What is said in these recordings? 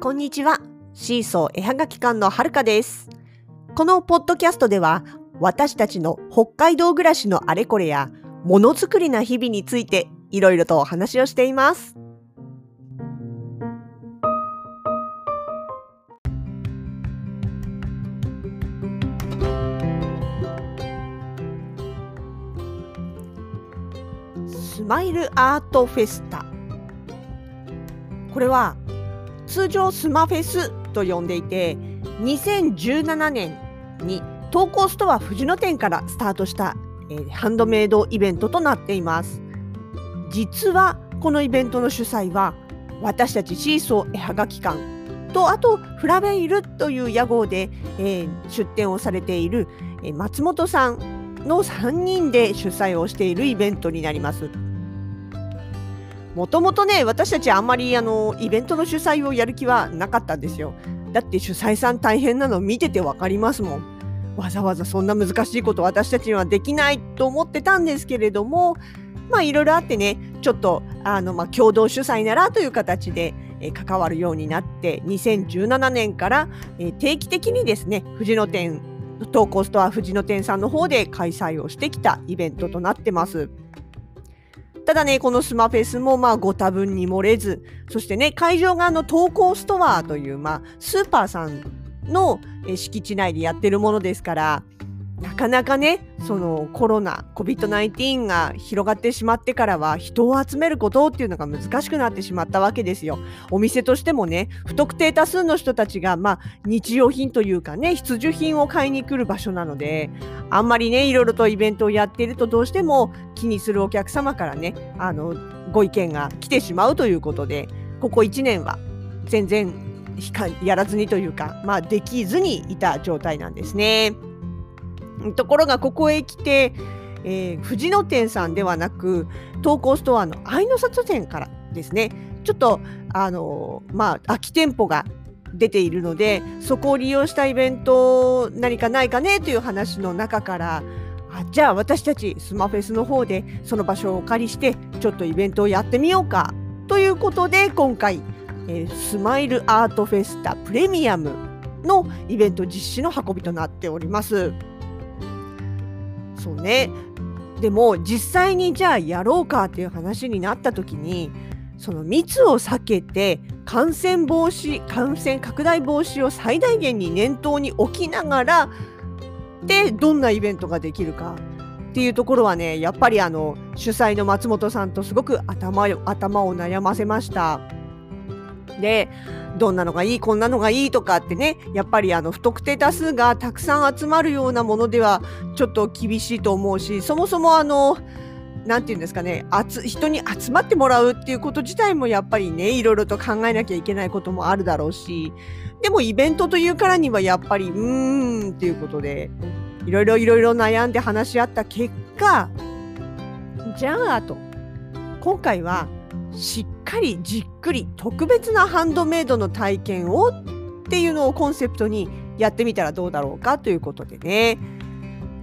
こんにちは。シーソー絵はがき館のはるかです。このポッドキャストでは、私たちの北海道暮らしのあれこれや、ものづくりな日々について、いろいろとお話をしています。スマイルアートフェスタ。これは通常スマフェスと呼んでいて2017年に投稿ストア藤野店からスタートした、えーハンドメイドイベントとなっています実はこのイベントの主催は私たちシーソー絵はがき館とあとフラベイルという屋号で、えー出店をされている、えー松本さんの3人で主催をしているイベントになります。もともとね、私たちあんまりあのイベントの主催をやる気はなかったんですよ。だって主催さん大変なの見ててわかりますもん。わざわざそんな難しいこと私たちにはできないと思ってたんですけれども、まあいろいろあってね、ちょっとあのまあ共同主催ならという形で、え関わるようになって、2017年から、え定期的にですね、藤野店、投稿ストア藤野店さんの方で開催をしてきたイベントとなってます。ただね、このスマフェスもまあご多分に漏れず、そしてね、会場側の投稿ストアという、まあ、スーパーさんの敷地内でやってるものですから、なかなかね、そのコロナ、COVID-19 が広がってしまってからは人を集めることっていうのが難しくなってしまったわけですよ。お店としてもね、不特定多数の人たちが、まあ、日用品というかね、必需品を買いに来る場所なので、あんまりね、いろいろとイベントをやっているとどうしても気にするお客様からね、あの、ご意見が来てしまうということで、ここ1年は全然やらずにというか、まあ、できずにいた状態なんですね。ところがここへ来て、えー藤野店さんではなく投稿ストアの愛の里店からですねちょっとあのまあ空き店舗が出ているのでそこを利用したイベント何かないかねという話の中からあじゃあ私たちスマフェスの方でその場所をお借りしてちょっとイベントをやってみようかということで今回、えースマイルアートフェスタプレミアムのイベント実施の運びとなっております。そうねでも実際にじゃあやろうかっていう話になった時にその密を避けて感染防止感染拡大防止を最大限に念頭に置きながらでどんなイベントができるかっていうところはねやっぱりあの主催の松本さんとすごく頭頭を悩ませました。でどんなのがいいこんなのがいいとかってねやっぱりあの不特定多数がたくさん集まるようなものではちょっと厳しいと思うしそもそもあのなんていうんですかね人に集まってもらうっていうこと自体もやっぱりねいろいろと考えなきゃいけないこともあるだろうしでもイベントというからにはやっぱりうーんっていうことでいろいろいろいろ悩んで話し合った結果じゃあと今回はしっかりじっくり特別なハンドメイドの体験をっていうのをコンセプトにやってみたらどうだろうかということでね。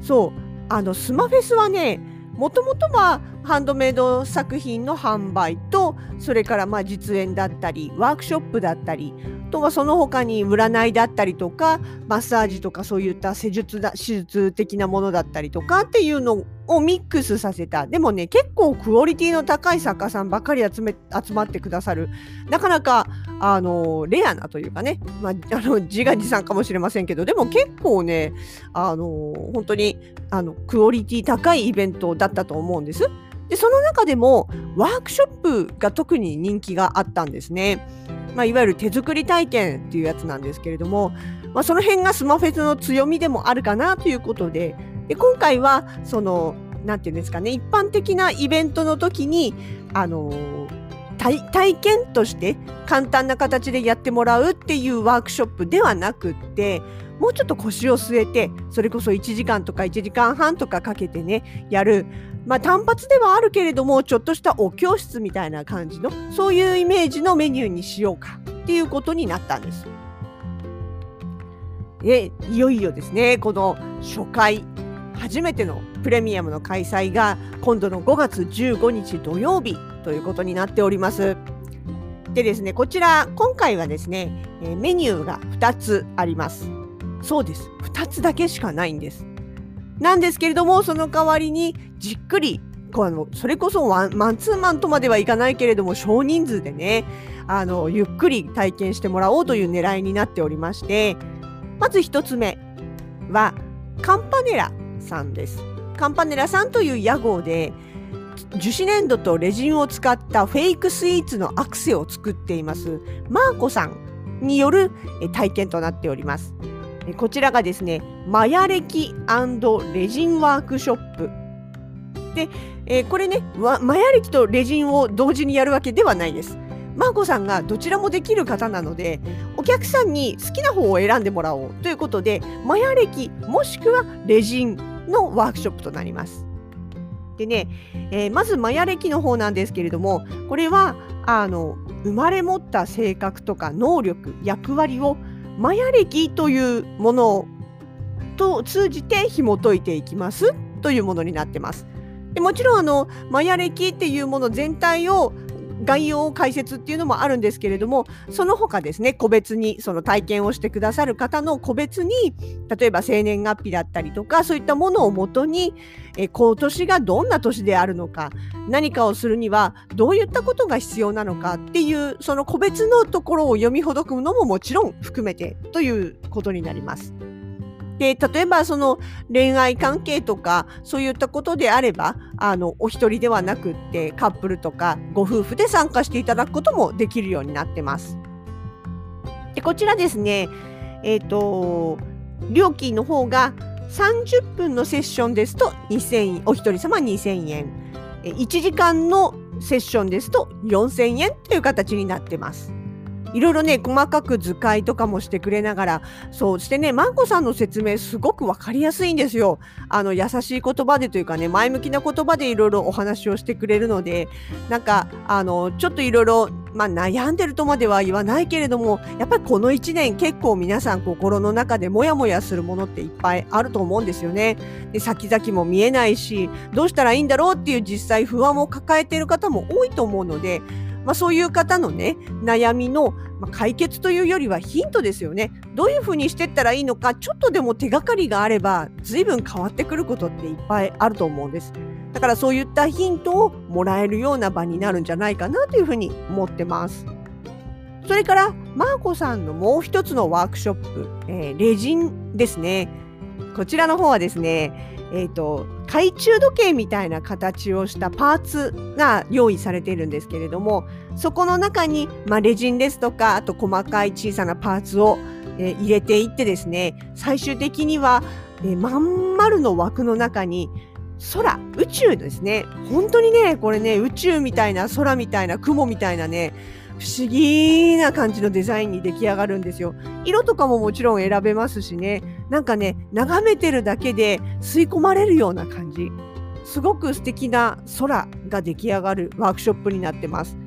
そう。あのスマフェスはねもともとはハンドメイド作品の販売とそれからまあ実演だったりワークショップだったりとはその他に占いだったりとかマッサージとかそういった施術だ手術的なものだったりとかっていうのをミックスさせたでもね結構クオリティの高い作家さんばっかり集め集まってくださるなかなかあのレアなというかね、まあ、あの自画自賛かもしれませんけどでも結構ねあの本当にあのクオリティ高いイベントだったと思うんです。でその中でもワークショップが特に人気があったんですね。まあ、いわゆる手作り体験っていうやつなんですけれども、まあ、その辺がスマフェスの強みでもあるかなということでで今回はそのなんていうんですかね一般的なイベントの時にあの体体験として簡単な形でやってもらうっていうワークショップではなくってもうちょっと腰を据えてそれこそ1時間とか1時間半とかかけてねやるまあ単発ではあるけれどもちょっとしたお教室みたいな感じのそういうイメージのメニューにしようかっていうことになったんです。でいよいよですねこの初回初めてのプレミアムの開催が今度の5月15日土曜日ということになっております。でですね、こちら、今回はですね、メニューが2つあります。そうです。2つだけしかないんです。なんですけれども、その代わりにじっくり、あのそれこそワンマンツーマンとまではいかないけれども、少人数でね、あのゆっくり体験してもらおうという狙いになっておりまして、まず1つ目は、カンパネラさんです。カンパネラさんという屋号で、樹脂粘土とレジンを使ったフェイクスイーツのアクセを作っていますマーコさんによる体験となっております。こちらがですね、マヤ歴レジンワークショップ。で、えー、これね、マヤ歴とレジンを同時にやるわけではないです。マーコさんがどちらもできる方なので、お客さんに好きな方を選んでもらおうということで、マヤ歴もしくはレジンのワークショップとなります。でね、えー、まずマヤ歴の方なんですけれども、これはあの生まれ持った性格とか能力、役割をマヤ歴というものと通じて紐解いていきますというものになってます。でもちろんあのマヤ歴っていうもの全体を概要解説っていうのもあるんですけれどもその他ですね個別にその体験をしてくださる方の個別に例えば生年月日だったりとかそういったものをもとにえ今年がどんな年であるのか何かをするにはどういったことが必要なのかっていうその個別のところを読みほどくのももちろん含めてということになります。で例えばその恋愛関係とかそういったことであればあのお一人ではなくってカップルとかご夫婦で参加していただくこともできるようになってます。でこちらですねえっ、ー、と料金の方が30分のセッションですと2000円お一人様2000円1時間のセッションですと4000円という形になってます。いろいろね細かく図解とかもしてくれながらそうしてねマンコさんの説明すごく分かりやすいんですよあの優しい言葉でというかね前向きな言葉でいろいろお話をしてくれるのでなんかあのちょっといろいろまあ、悩んでるとまでは言わないけれどもやっぱりこの1年結構皆さん心の中でモヤモヤするものっていっぱいあると思うんですよね。で先々も見えないしどうしたらいいんだろうっていう実際不安を抱えている方も多いと思うのでまあ、そういう方のね悩みの解決というよりはヒントですよね。どういうふうにしてったらいいのかちょっとでも手がかりがあれば随分変わってくることっていっぱいあると思うんです。だからそういったヒントをもらえるような場になるんじゃないかなというふうに思ってます。それからマーコさんのもう一つのワークショップ、えー、レジンですね。こちらの方はですねえーと、懐中時計みたいな形をしたパーツが用意されているんですけれどもそこの中に、まあ、レジンですとかあと細かい小さなパーツを、えー、入れていってですね最終的には、えー、まん丸の枠の中に空宇宙ですね本当にねこれね宇宙みたいな空みたいな雲みたいなね不思議な感じのデザインに出来上がるんですよ。色とかももちろん選べますしね、なんかね、眺めてるだけで吸い込まれるような感じ。すごく素敵な空が出来上がるワークショップになってます。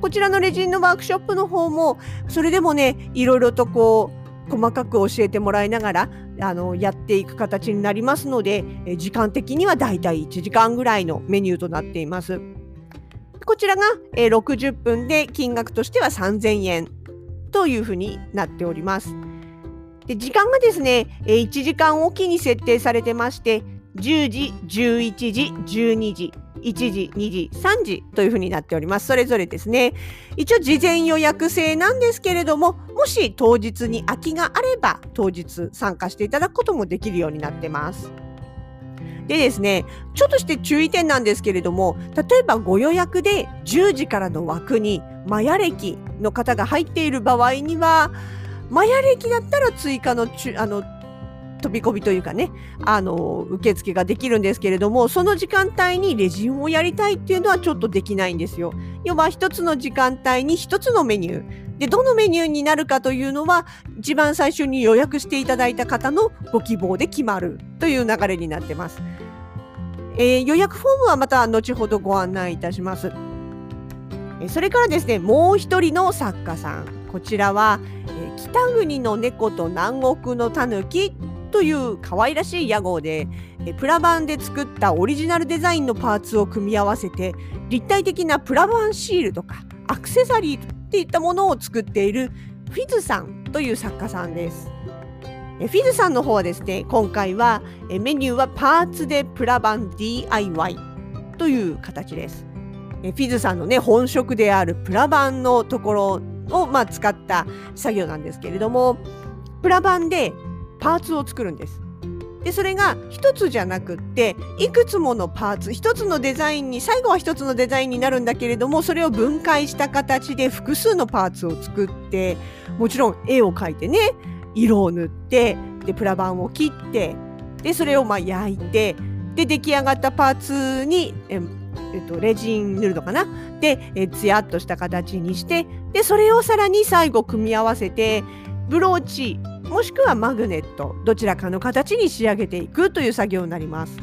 こちらのレジンのワークショップの方も、それでもね、いろいろとこう、細かく教えてもらいながらあのやっていく形になりますので、時間的にはだいたい1時間ぐらいのメニューとなっています。こちらが、え、60分で金額としては3000円というふうになっております。で時間がですね、え、1時間おきに設定されてまして、10時、11時、12時、1時、2時、3時というふうになっております。それぞれですね。一応事前予約制なんですけれども、もし当日に空きがあれば、当日参加していただくこともできるようになってます。でですね、ちょっとして注意点なんですけれども、例えばご予約で10時からの枠にマヤ歴の方が入っている場合には、マヤ歴だったら追加のちあの飛び込みというかね、あの、受付ができるんですけれども、その時間帯にレジンをやりたいっていうのはちょっとできないんですよ。要は一つの時間帯に一つのメニュー。で、どのメニューになるかというのは、一番最初に予約していただいた方のご希望で決まるという流れになってます。えー、予約フォームはまた後ほどご案内いたします。それからですね、もう一人の作家さん。こちらは、えー、北国の猫と南国のタヌキという可愛らしい屋号で、えプラ板で作ったオリジナルデザインのパーツを組み合わせて立体的なプラ板シールとかアクセサリーっていったものを作っているフィズさんという作家さんです。フィズさんの方はですね今回はメニューはパーツでプラ版 DIY という形です。フィズさんのね本職であるプラ版のところを、まあ、使った作業なんですけれどもプラ版でパーツを作るんです。でそれが一つじゃなくっていくつものパーツ一つのデザインに最後は一つのデザインになるんだけれどもそれを分解した形で複数のパーツを作ってもちろん絵を描いてね色を塗ってでプラ板を切ってでそれをま焼いてで出来上がったパーツにえっと、レジン塗るのかな？でえツヤっとした形にしてでそれをさらに最後組み合わせてブローチもしくはマグネットどちらかの形に仕上げていくという作業になります。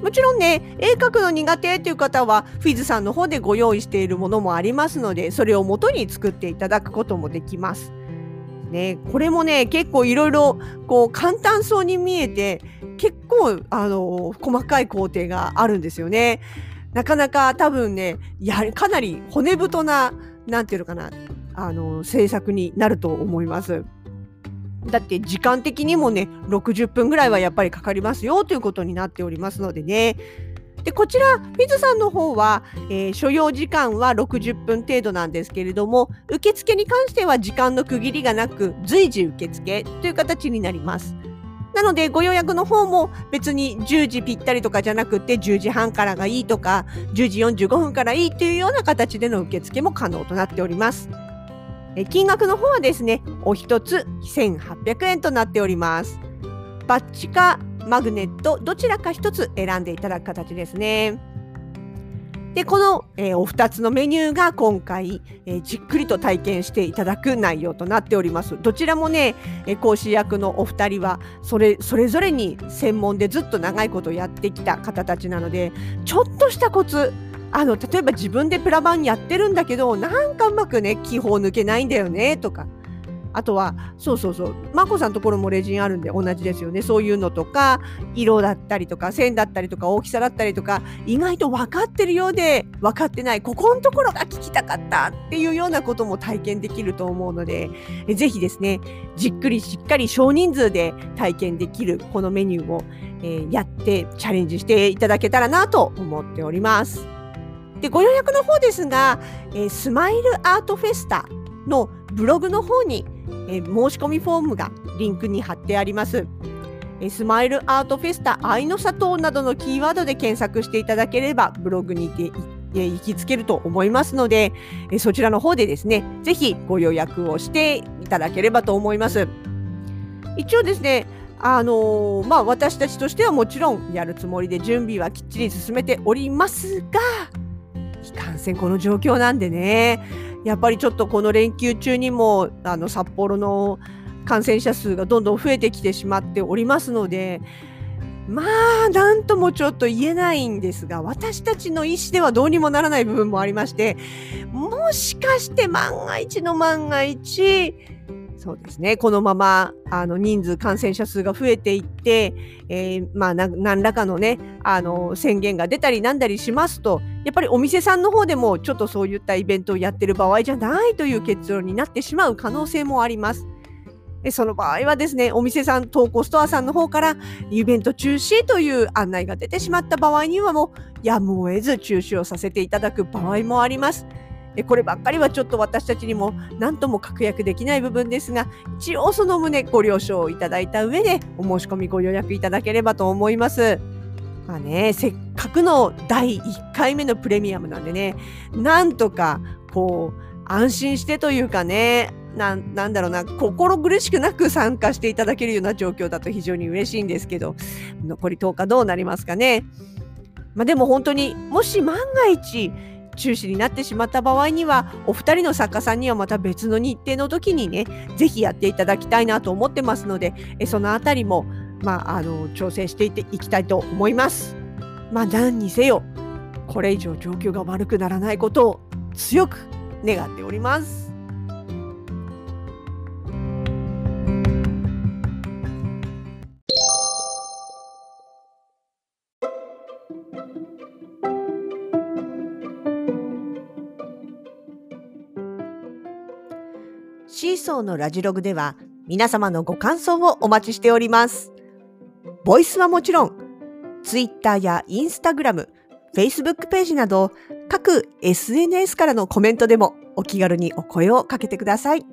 もちろんね絵描くの苦手っていう方はフィズさんの方でご用意しているものもありますのでそれを元に作っていただくこともできます。ね、これもね結構いろいろこう簡単そうに見えて結構あの細かい工程があるんですよね。なかなか多分ねやかなり骨太ななんていうのかなあの制作になると思います。だって時間的にもね60分ぐらいはやっぱりかかりますよということになっておりますのでねでこちらフィズさんの方は、えー、所要時間は60分程度なんですけれども受付に関しては時間の区切りがなく随時受付という形になります。なのでご予約の方も別に10時ぴったりとかじゃなくて10時半からがいいとか10時45分からいいというような形での受付も可能となっております。金額の方はですねお一つ1800円となっております。バッチかマグネットどちらか1つ選んでいただく形ですね。でこの、えー、お二つのメニューが今回、えー、じっくりと体験していただく内容となっております。どちらもね、えー、講師役のお二人はそれそれぞれに専門でずっと長いことやってきた方たちなのでちょっとしたコツあの例えば自分でプラバンやってるんだけどなんかうまくね気泡抜けないんだよねとかあとはそうそうそう眞子さんのところもレジンあるんで同じですよねそういうのとか色だったりとか線だったりとか大きさだったりとか意外と分かってるようで分かってないここのところが聞きたかったっていうようなことも体験できると思うのでぜひですねじっくりしっかり少人数で体験できるこのメニューを、えー、やってチャレンジしていただけたらなと思っております。でご予約の方ですが、えー、スマイルアートフェスタのブログの方にえ申し込みフォームがリンクに貼ってあります。スマイルアートフェスタ愛の里などのキーワードで検索していただければブログに行きつけると思いますのでそちらの方でですねぜひご予約をしていただければと思います。一応ですねあのー、まあ私たちとしてはもちろんやるつもりで準備はきっちり進めておりますがいかんせんこの状況なんでね。やっぱりちょっとこの連休中にもあの札幌の感染者数がどんどん増えてきてしまっておりますのでまあなんともちょっと言えないんですが私たちの意思ではどうにもならない部分もありましてもしかして万が一の万が一そうですね。このまま、あの、人数、感染者数が増えていって、えー、まあ、何らかのね、あの、宣言が出たりなんだりしますと、やっぱりお店さんの方でも、ちょっとそういったイベントをやってる場合じゃないという結論になってしまう可能性もあります。その場合はですね、お店さん、投稿ストアさんの方から、イベント中止という案内が出てしまった場合にはもう、やむを得ず中止をさせていただく場合もあります。えこればっかりはちょっと私たちにも何とも確約できない部分ですが一応その旨ご了承いただいた上でお申し込みご予約いただければと思います。まあね、せっかくの第1回目のプレミアムなんでねなんとかこう安心してというかねななんだろうな心苦しくなく参加していただけるような状況だと非常に嬉しいんですけど残り10日どうなりますかね。まあ、でも本当にもし万が一中止になってしまった場合にはお二人の作家さんにはまた別の日程の時にね是非やっていただきたいなと思ってますのでえそのあたりも、まあ、あの調整していっていきたいと思います。まあ、何にせよこれ以上状況が悪くならないことを強く願っております。シーソーのラジログでは皆様のご感想をお待ちしております。ボイスはもちろん、Twitter や Instagram、Facebook ページなど各 SNS からのコメントでもお気軽にお声をかけてください。